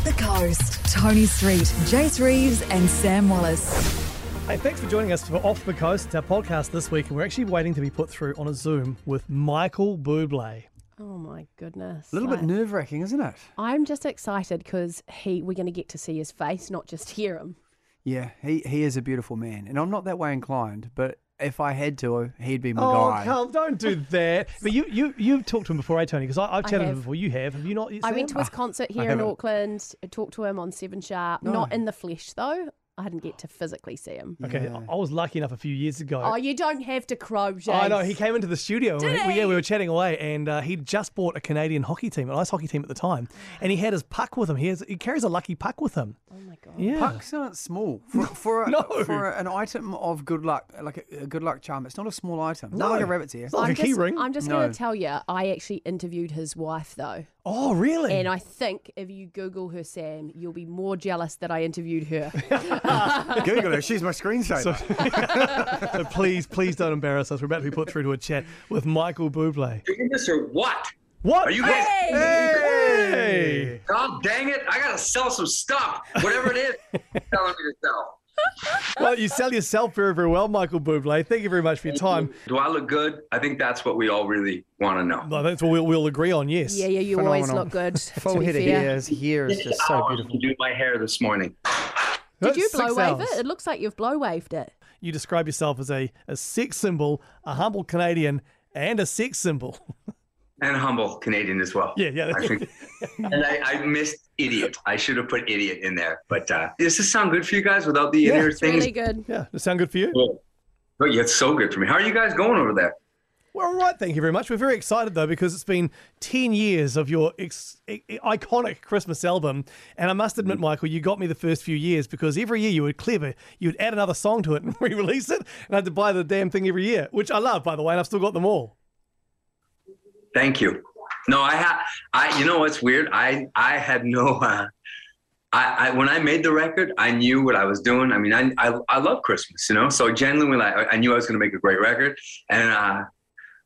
Off the Coast. Tony Street, Jace Reeves, and Sam Wallace. Hey, thanks for joining us for Off the Coast, It's our podcast this week, and we're actually waiting to be put through on a Zoom with Michael Bublé. Oh my goodness. A little bit nerve wracking, isn't it? I'm just excited because he we're going to get to see his face, not just hear him. Yeah, he, he is a beautiful man. And I'm not that way inclined, but if I had to, he'd be my Oh, guy. Carl, don't do that. But you, you, you've talked to him before, eh, Tony? Because I've chatted to him before. You have. Have you not? I Sam? went to his concert here in. Auckland. I talked to him on Seven Sharp, not in the flesh though. I didn't get to physically see him. Okay, Yeah. I I was lucky enough a few years ago. Oh, you don't have to crow, Jace. I know he came into the studio. and Did we, yeah, he? we were chatting away, and uh, he'd just bought a Canadian hockey team, an ice hockey team at the time, and he had his puck with him. He, has, he carries a lucky puck with him. Oh my god. Yeah, Pucks aren't small. For, for, a, No. for a- an item of good luck, like a, a good luck charm, it's not a small item. No. not like a rabbit's ear. It's not like I'm a key just, ring. I'm just No. going to tell you, I actually interviewed his wife though, Oh, really? and I think if you Google her, Sam, you'll be more jealous that I interviewed her. Google her. She's my screensaver. so please, please don't embarrass us. We're about to be put through to a chat with Michael Bublé. doing this or what? What? Are you guys? Hey! God dang it! I gotta sell some stuff, whatever it is. telling me to sell. Well, you sell yourself very, very well, Michael Bublé. Thank you very much for your time. Do I look good? I think that's what we all really want to know. Well, that's what we'll, we'll agree on. Yes. yeah, yeah, you always look good. Full head of hair. His hair is just so beautiful. to do my hair this morning. Did you blow wave hours. it? It looks like you've blow waved it. You describe yourself as a, a sex symbol, a humble Canadian, and a sex symbol. And humble Canadian as well. Yeah, yeah. I think. and I, I missed idiot. I should have put idiot in there. But uh, does this sound good for you guys without the inner It's things? really good. yeah, does that sound good for you? Cool. Oh, yeah, it's so good for me. How are you guys going over there? We're all right, thank you very much. We're very excited though because it's been ten years of your ex- i- i- iconic Christmas album, and I must admit, Michael, you got me the first few years because every year you were clever. You'd add another song to it and re-release it, and I had to buy the damn thing every year, which I love, by the way, and I've still got them all. Thank you. No, I had. I. You know what's weird? I. I had no. Uh, I, I. When I made the record, I knew what I was doing. I mean, I. I, I love Christmas, you know. So genuinely, I, I knew I was going to make a great record, and. uh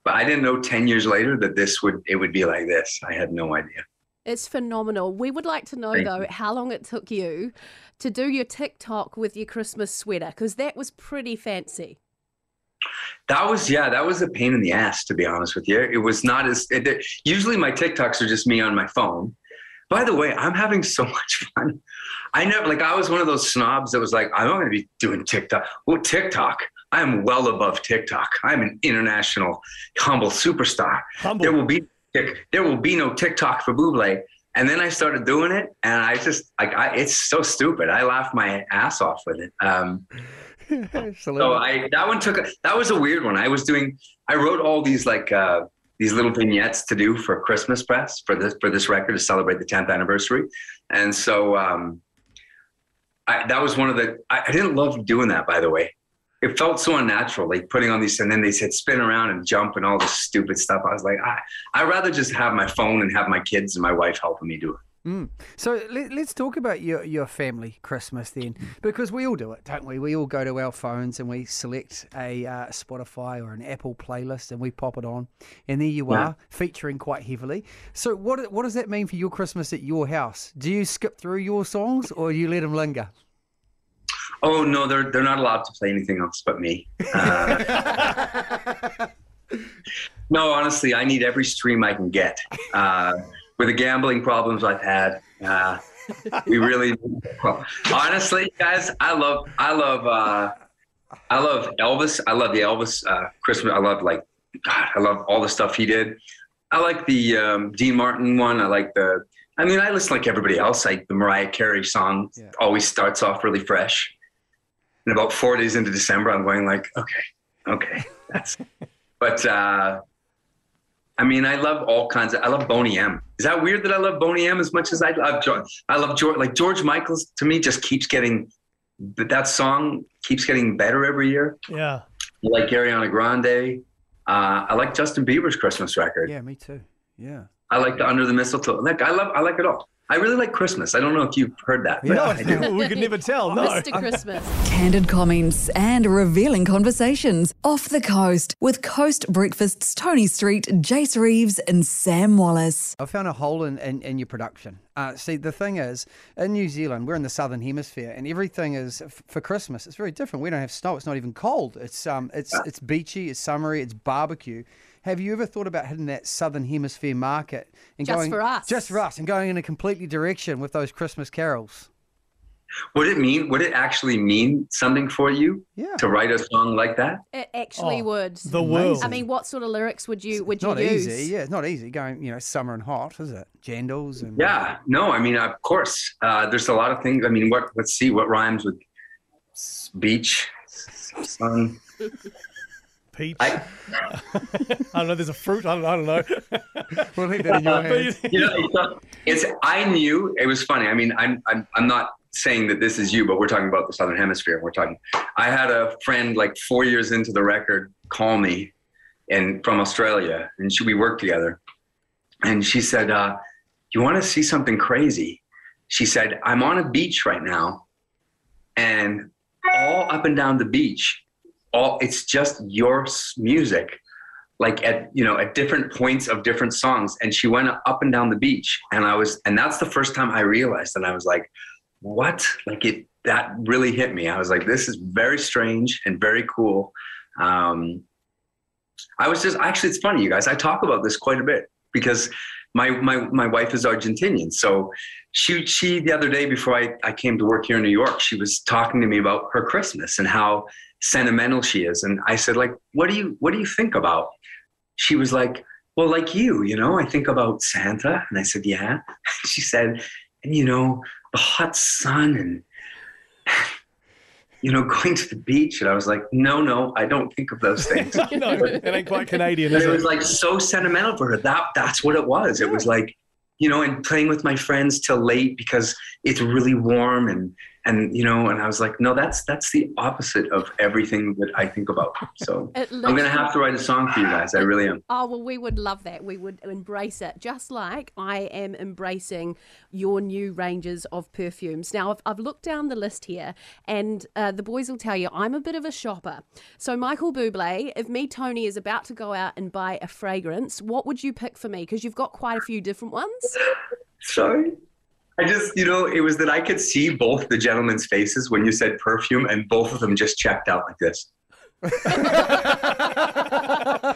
But I didn't know ten years later that this would. It would be like this. I had no idea. It's phenomenal. We would like to know Thank though how long it took you to do your TikTok with your Christmas sweater because that was pretty fancy. That was yeah, that was a pain in the ass to be honest with you. It was not as it, usually my TikToks are just me on my phone. By the way, I'm having so much fun. I never like I was one of those snobs that was like, I'm not going to be doing TikTok. Well, TikTok. I am well above TikTok. I'm an international humble superstar. Humble. There will be there will be no TikTok for Buble. And then I started doing it, and I just like I, it's so stupid. I laughed my ass off with it. Um. So I that one took a, that was a weird one. I was doing I wrote all these like uh, these little vignettes to do for Christmas press for this for this record to celebrate the 10th anniversary, and so um, I, that was one of the I, I didn't love doing that by the way. It felt so unnatural, like putting on these, and then they said spin around and jump and all this stupid stuff. I was like, I I'd rather just have my phone and have my kids and my wife helping me do it. Mm. So let, let's talk about your, your family Christmas then, because we all do it, don't we? We all go to our phones and we select a uh, Spotify or an Apple playlist and we pop it on, and there you Yeah. are, featuring quite heavily. So what what does that mean for your Christmas at your house? Do you skip through your songs or you let them linger? Oh no, they're they're not allowed to play anything else but me. Uh, no, honestly, I need every stream I can get. Uh, with the gambling problems I've had, uh, we really. honestly, guys, I love I love uh, I love Elvis. I love the Elvis uh, Christmas. I love like God. I love all the stuff he did. I like the um, Dean Martin one. I like the. I mean, I listen like everybody else. Like the Mariah Carey song Yeah. always starts off really fresh. And about four days into December, I'm going like, okay, okay, that's. but uh, I mean, I love all kinds of. I love Boney M. Is that weird that I love Boney M as much as I love George? I love George. Like George Michael's to me just keeps getting. But that song keeps getting better every year. Yeah. I like Ariana Grande. Uh, I like Justin Bieber's Christmas record. Yeah, me too. Yeah. I like the under the mistletoe. Like I love, I like it all. I really like Christmas. I don't know if you've heard that. but No, I do. we could never tell. No. Mr. Christmas. Candid comments and revealing conversations off the coast with Coast Breakfast's Tony Street, Jace Reeves, and Sam Wallace. I found a hole in, in, in your production. Uh, see, the thing is, in New Zealand, we're in the southern hemisphere, and everything is f- for Christmas. It's very different. We don't have snow. It's not even cold. It's um, it's it's beachy. It's summery. It's barbecue. Have you ever thought about hitting that southern hemisphere market and Just going for us. just for us, and going in a completely direction with those Christmas carols? Would it mean? Would it actually mean something for you Yeah. to write a song like that? It actually Oh, would. The world. I mean, what sort of lyrics would you would you Not use? easy. Yeah, it's not easy going. You know, summer and hot, is it? Jandals and Yeah. No, I mean, of course. Uh, there's a lot of things. I mean, what? Let's see. What rhymes with s- beach, sun? Peach. I, I don't know. There's a fruit. I don't, I don't know. We'll leave that in your hands. you know, it's, it's. I knew it was funny. I mean, I'm, I'm, I'm not saying that this is you, but we're talking about the southern hemisphere. We're talking. I had a friend like four years into the record call me, and from Australia, and she, we worked together, and she said, uh, "You want to see something crazy?" She said, "I'm on a beach right now, and all up and down the beach, all it's just your music." like at you know at different points of different songs. And she went up and down the beach. And i was and that's the first time i realized and i was like what? Like it that really hit me. I was like this is very strange and very cool. Um i was just actually it's funny you guys. I talk about this quite a bit because my my my wife is argentinian. So she she the other day before i i came to work here in new york she was talking to me about her christmas and how sentimental she is and i said like what do you what do you think about she was like, Well, like you, you know, I think about Santa. And I said, Yeah. She said, And, you know, the hot sun and, you know, going to the beach. And I was like, No, no, I don't think of those things. know, it ain't quite Canadian, it? was like so sentimental for her. That that's what it was. It was like, you know, and playing with my friends till late because it's really warm and and you know, and I was like, no, that's that's the opposite of everything that I think about. So I'm gonna have to write a song for you guys. I really am. Oh, well, we would love that. We would embrace it, just like I am embracing your new ranges of perfumes. Now, I've, I've looked down the list here, and uh, the boys will tell you I'm a bit of a shopper. So, Michael Bublé, if me, Tony, is about to go out and buy a fragrance, what would you pick for me? Because you've got quite a few different ones. Sorry. I just, you know, it was that I could see both the gentlemen's faces when you said perfume, and both of them just checked out like this.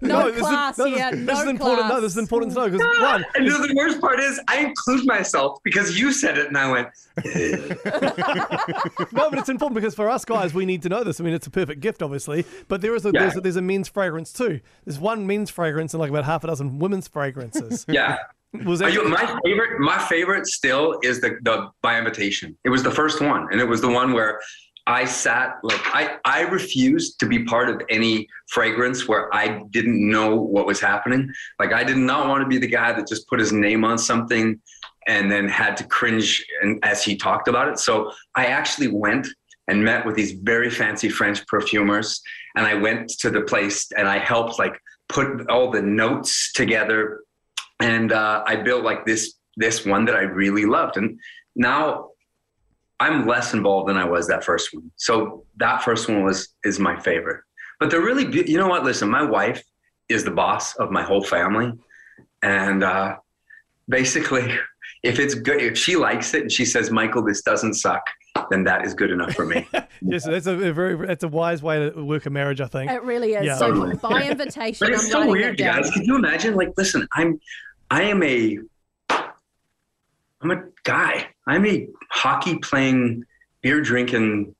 No, this is- class this is- here. This no is important. No, this is important to know because one, And you know, the worst part is, I include myself because you said it, and I went, no, but it's important because for us guys, we need to know this. I mean, it's a perfect gift, obviously, but there is a, there's, a, there's a men's fragrance too. There's one men's fragrance and like about half a dozen women's fragrances. yeah. Was that you, my favorite, my favorite still is the the by invitation. It was the first one, and it was the one where I sat like I I refused to be part of any fragrance where I didn't know what was happening. Like I did not want to be the guy that just put his name on something and then had to cringe and as he talked about it. So I actually went and met with these very fancy French perfumers, and I went to the place and I helped like put all the notes together and uh, I built like this this one that I really loved, and now I'm less involved than I was that first one. So that first one was is my favorite. But they're really, be- you know what? Listen, my wife is the boss of my whole family, and uh, basically, if it's good, if she likes it and she says, "Michael, this doesn't suck," then that is good enough for me. yes, that's a, a very that's a wise way to work a marriage, I think. It really is. Yeah. So, Totally. by invitation, But I'm it's so weird, that you down. guys. Can you imagine? Like, listen, I'm, I am a, I'm a guy. I'm a hockey playing, beer drinking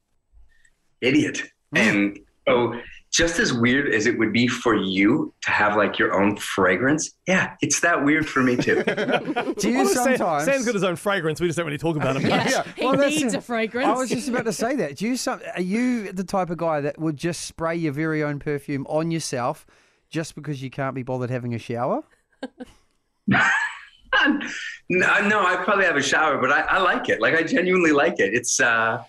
idiot, and so just as weird as it would be for you to have like your own fragrance, yeah, it's that weird for me too. Do you Well, Sam- sometimes? Sam's got his own fragrance. We just don't really talk about him. Yeah, Yeah, he well, needs it. a fragrance. I was just about to say that. Do you some, are you the type of guy that would just spray your very own perfume on yourself just because you can't be bothered having a shower? No, no, I probably have a shower, but I, I like it. Like I genuinely like it. It's uh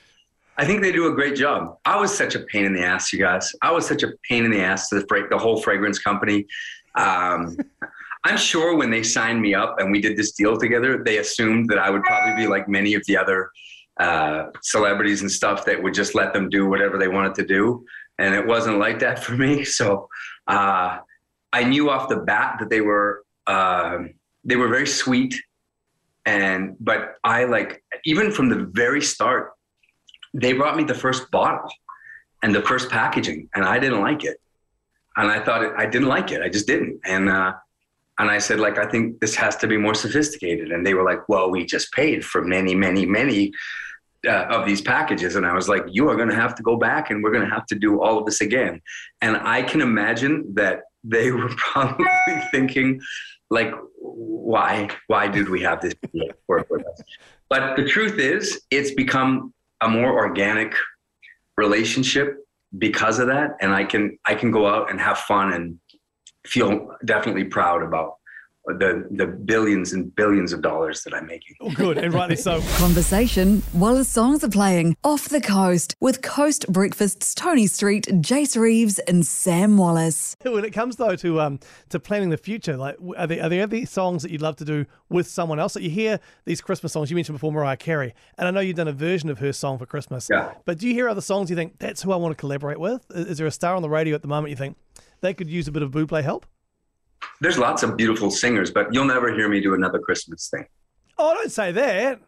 I think they do a great job. I was such a pain in the ass, you guys. I was such a pain in the ass to the the whole fragrance company. Um, I'm sure when they signed me up and we did this deal together, they assumed that I would probably be like many of the other uh, celebrities and stuff that would just let them do whatever they wanted to do. And it wasn't like that for me. So uh, I knew off the bat that they were uh, they were very sweet, and but I like even from the very start, they brought me the first bottle and the first packaging, and I didn't like it, and I thought it, I didn't like it. I just didn't, and uh, and I said like I think this has to be more sophisticated, and they were like, well, we just paid for many, many, many. Uh, of these packages. And i was like you are going to have to go back and we're going to have to do all of this again. And i can imagine that they were probably thinking like why why did we have this work with us? But the truth is it's become a more organic relationship because of that. And i can i can go out and have fun and feel definitely proud about the the billions and billions of dollars that I'm making. Oh, good, and rightly so. Conversation while the songs are playing off the coast with Coast Breakfast's Tony Street, Jace Reeves, and Sam Wallace. When it comes though to um to planning the future, like are there are there any songs that you'd love to do with someone else? That you hear these Christmas songs you mentioned before, Mariah Carey, and I know you've done a version of her song for Christmas. Yeah. But do you hear other songs you think that's who I want to collaborate with? Is, there a star on the radio at the moment you think they could use a bit of Buble help? There's lots of beautiful singers, but you'll never hear me do another Christmas thing. Oh, I don't say that.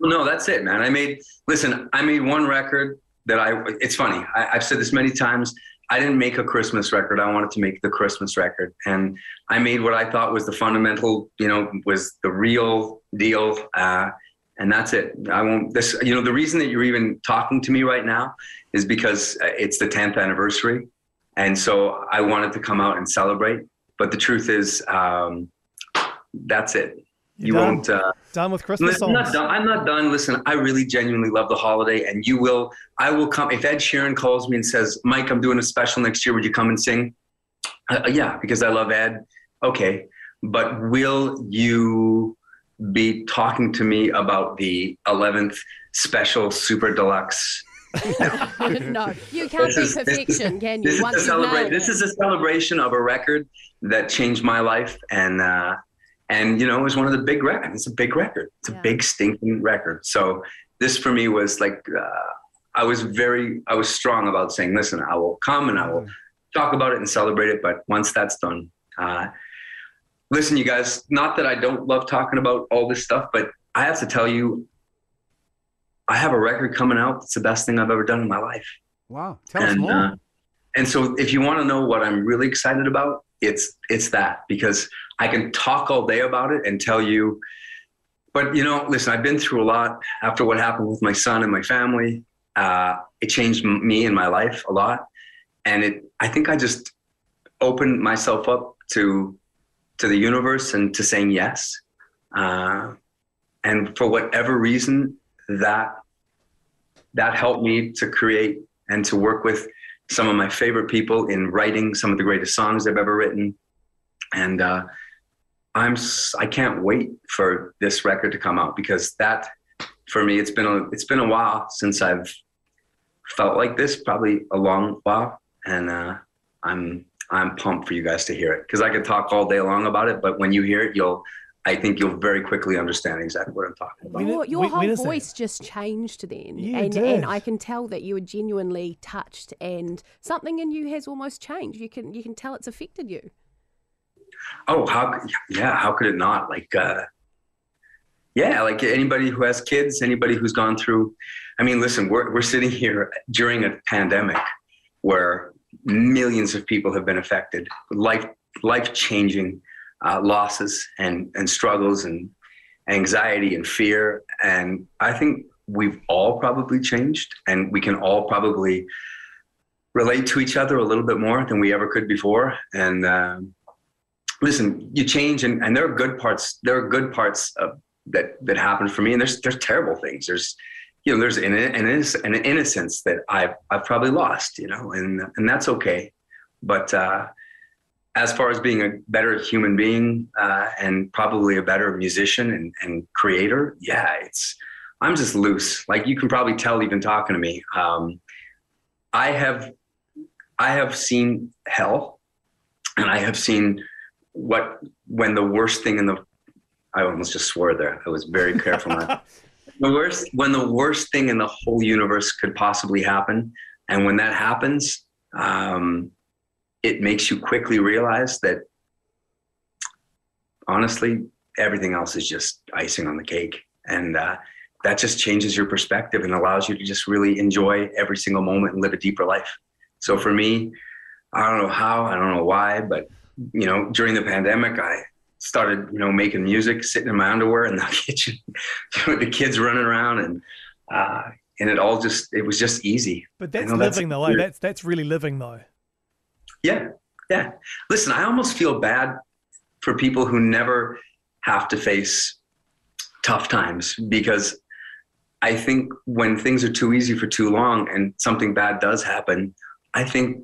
No, that's it, man. I made listen. I made one record that I. It's funny. I, I've said this many times. I didn't make a Christmas record. I wanted to make the Christmas record, and I made what I thought was the fundamental. You know, was the real deal. Uh, and that's it. I won't. This, you know, the reason that you're even talking to me right now is because uh, it's the 10th anniversary, and so I wanted to come out and celebrate. But the truth is, um, that's it. You done. won't. Uh, Done with Christmas I'm not done. I'm not done. Listen, I really genuinely love the holiday, and you will. I will come if Ed Sheeran calls me and says, "Mike, I'm doing a special next year. Would you come and sing?" Uh, yeah, because I love Ed. Okay, but will you be talking to me about the 11th special super deluxe? No, you can't This be is- is- perfection, can you? This is, Once a you've celebration. this is a celebration of a record that changed my life, and uh, and you know it was one of the big records. It's a big record. It's a big stinking record. So this for me was like uh, I was very I was strong about saying, listen, I will come and I will talk about it and celebrate it. But once that's done, uh, listen, you guys. Not that I don't love talking about all this stuff, but I have to tell you, I have a record coming out. That's the best thing I've ever done in my life Wow. Tell us and more. uh, and so if you want to know what I'm really excited about, it's it's that because I can talk all day about it and tell you. But you know, listen, I've been through a lot after what happened with my son and my family. Uh, it changed me and my life a lot, and it. I think I just opened myself up to to the universe and to saying yes. Uh, and for whatever reason, that that helped me to create and to work with some of my favorite people in writing some of the greatest songs I've ever written. And uh, I'm I can't wait for this record to come out because that for me it's been a it's been a while since I've felt like this, probably a long while, and uh, I'm I'm pumped for you guys to hear it because I could talk all day long about it, but when you hear it, you'll I think you'll very quickly understand exactly what I'm talking about. Your, your when- whole when is that? voice just changed then, Yeah, it and did. and I can tell that you were genuinely touched, and something in you has almost changed. You can you can tell it's affected you. Oh, how? Yeah, how could it not? Like, uh, yeah, like anybody who has kids, anybody who's gone through. I mean, listen, we're we're sitting here during a pandemic where millions of people have been affected, life life changing uh, losses and and struggles and anxiety and fear, and I think we've all probably changed, and we can all probably relate to each other a little bit more than we ever could before, and. Um, listen, you change, and, and there are good parts. There are good parts of, that that happen for me, and there's there's terrible things. There's you know there's an an, an innocence that I've I've probably lost, you know, and and that's okay. But uh, as far as being a better human being uh, and probably a better musician and, and creator, yeah, it's I'm just loose. Like you can probably tell even talking to me. Um, I have I have seen hell, and I have seen what when the worst thing in the I almost just swore there. I was very careful not. the worst when the worst thing in the whole universe could possibly happen, and when that happens, um, it makes you quickly realize that honestly, everything else is just icing on the cake, and uh, that just changes your perspective and allows you to just really enjoy every single moment and live a deeper life. So for me, I don't know how, I don't know why, but you know, during the pandemic, I started, you know, making music, sitting in my underwear in the kitchen, with the kids running around, and uh, and it all just, it was just easy. But that's living though. eh? weird. That's that's really living though. Yeah, yeah. Listen, I almost feel bad for people who never have to face tough times because I think when things are too easy for too long and something bad does happen, I think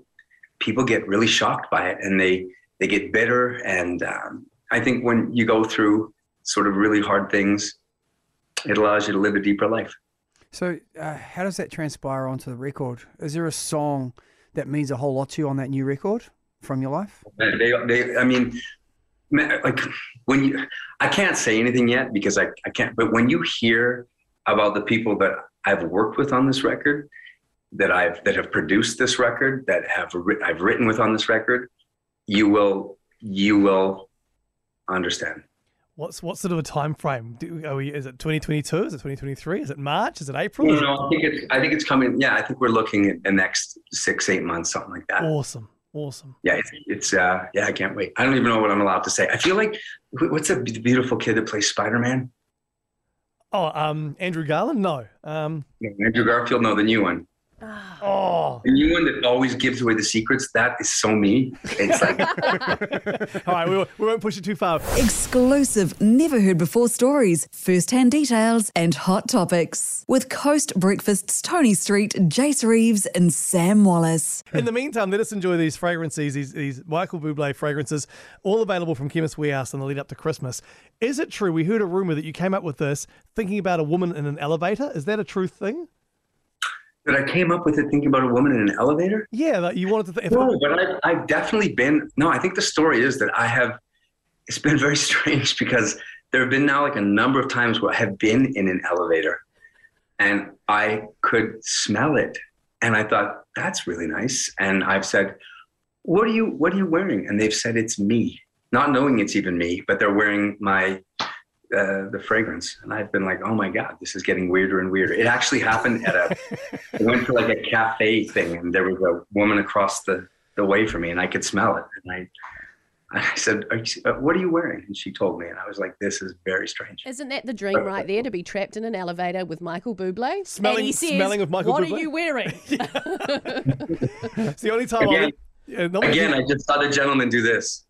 people get really shocked by it and they they get bitter. And um, I think when you go through sort of really hard things, it allows you to live a deeper life. So, uh, how does that transpire onto the record? Is there a song that means a whole lot to you on that new record from your life? They, they, I mean, like when you, I can't say anything yet because I, I can't, but when you hear about the people that I've worked with on this record, that I've, that have produced this record, that have, I've written with on this record, you will, you will understand. What's what sort of a time frame? Do, are we, is it 2022? Is it 2023? Is it March? Is it April? You know, I think it's, I think it's coming. Yeah. I think we're looking at the next six, eight months, something like that. Awesome, awesome. Yeah. It's, it's uh, yeah, I can't wait. I don't even know what I'm allowed to say. I feel like, what's the beautiful kid that plays Spider-Man? Oh, um, Andrew Garland? No. Um, Andrew Garfield? No, the new one. Oh, The new one that always gives away the secrets, that is so me. It's like, all right. We, won't- we won't push it too far. Exclusive, never heard before stories, first hand details, and hot topics. With Coast Breakfast's Tony Street, Jace Reeves, and Sam Wallace. In the meantime, let us enjoy these fragrances, these, these Michael Bublé fragrances, all available from Chemist Warehouse in the lead up to Christmas. Is it true? We heard a rumor that you came up with this thinking about a woman in an elevator. Is that a true thing? That I came up with it thinking about a woman in an elevator. Yeah, that you wanted to. Th- if No, but I've, I've definitely been. No, I think the story is that I have. It's been very strange because there have been now like a number of times where I have been in an elevator, and I could smell it, and I thought that's really nice. And I've said, "What are you? What are you wearing?" And they've said it's me, not knowing it's even me, but they're wearing my. Uh, the fragrance, and I've been like, "Oh my god, this is getting weirder and weirder." It actually happened at a I went to like a cafe thing, and there was a woman across the, the way from me, and I could smell it. And I, I said, are you, uh, "What are you wearing?" And she told me, and I was like, "This is very strange." Isn't that the dream right there to be trapped in an elevator with Michael Bublé? Smelling- and he says, smelling of Michael What Bublé?" are you wearing? it's the only time Again- I. Yeah, Again, I just saw the gentleman do this.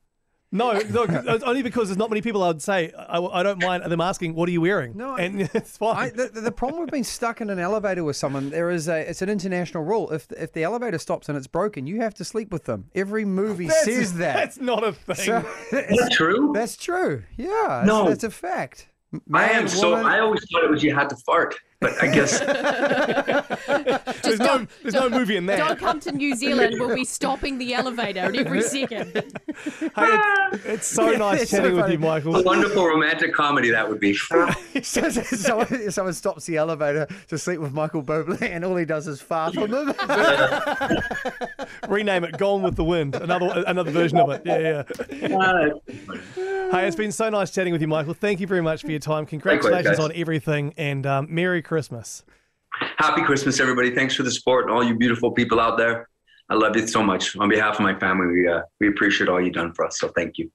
No, no, it's only because there's not many people I would say. I, I don't mind them asking, "What are you wearing?" No, and it's fine. I, the, the problem with being stuck in an elevator with someone, there is a, it's an international rule. If if the elevator stops and it's broken, you have to sleep with them. Every movie That's- says that. That's not a thing. So, Is that true? that's true. Yeah, No. that's, that's a fact. I Man, am so. I always thought it was you had to fart, but I guess there's no, there's no movie in there. Don't come to New Zealand. We'll be stopping the elevator at every second. Hey, it's, it's so nice It's so chatting with you, Michael. a wonderful romantic comedy that would be. someone, someone stops the elevator to sleep with Michael Bublé, and all he does is fart on them. Rename it "Gone with the Wind." Another another version of it. Yeah, yeah. Hey, it's been so nice chatting with you, Michael. Thank you very much for your time. Congratulations guys. on everything, and um, Merry Christmas. Happy Christmas, everybody! Thanks for the support and all you beautiful people out there. I love you so much. On behalf of my family, we uh, we appreciate all you've done for us. So thank you.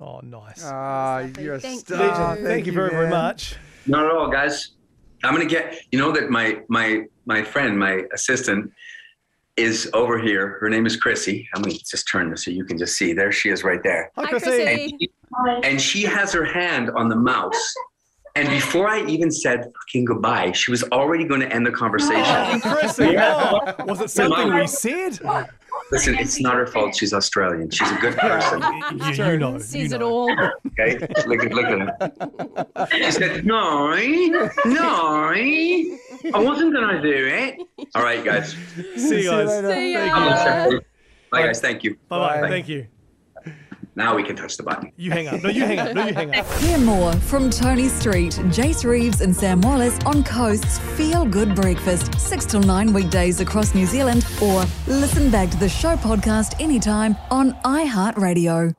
Oh, nice. Ah, Lovely. you're a Thank star. you. Legend. Thank, you very, very much. Not at all, guys. I'm gonna get. You know that my my my friend, my assistant, is over here. Her name is Chrissy. I'm gonna just turn this so you can just see. There she is, right there. Hi, Hi, Chrissy. Chrissy. And she has her hand on the mouse. And before I even said fucking goodbye, she was already going to end the conversation. Oh, Chrissy, Yeah. oh, was it something we said? Listen, it's not her fault. She's Australian. She's a good person. You, you know. Says you it know. all. Okay, look at look at her. She said, "No, no, I wasn't gonna do it." All right, guys. See you guys. See ya. Thank I'm you. Bye, guys. Thank you. Bye bye. Bye. Thank you. Now we can touch the button. You hang up. No, you hang up. No, you hang up. Hear more from Tony Street, Jace Reeves, and Sam Wallace on Coast's Feel Good Breakfast, 6 till 9 weekdays across New Zealand, or listen back to the show podcast anytime on iHeartRadio.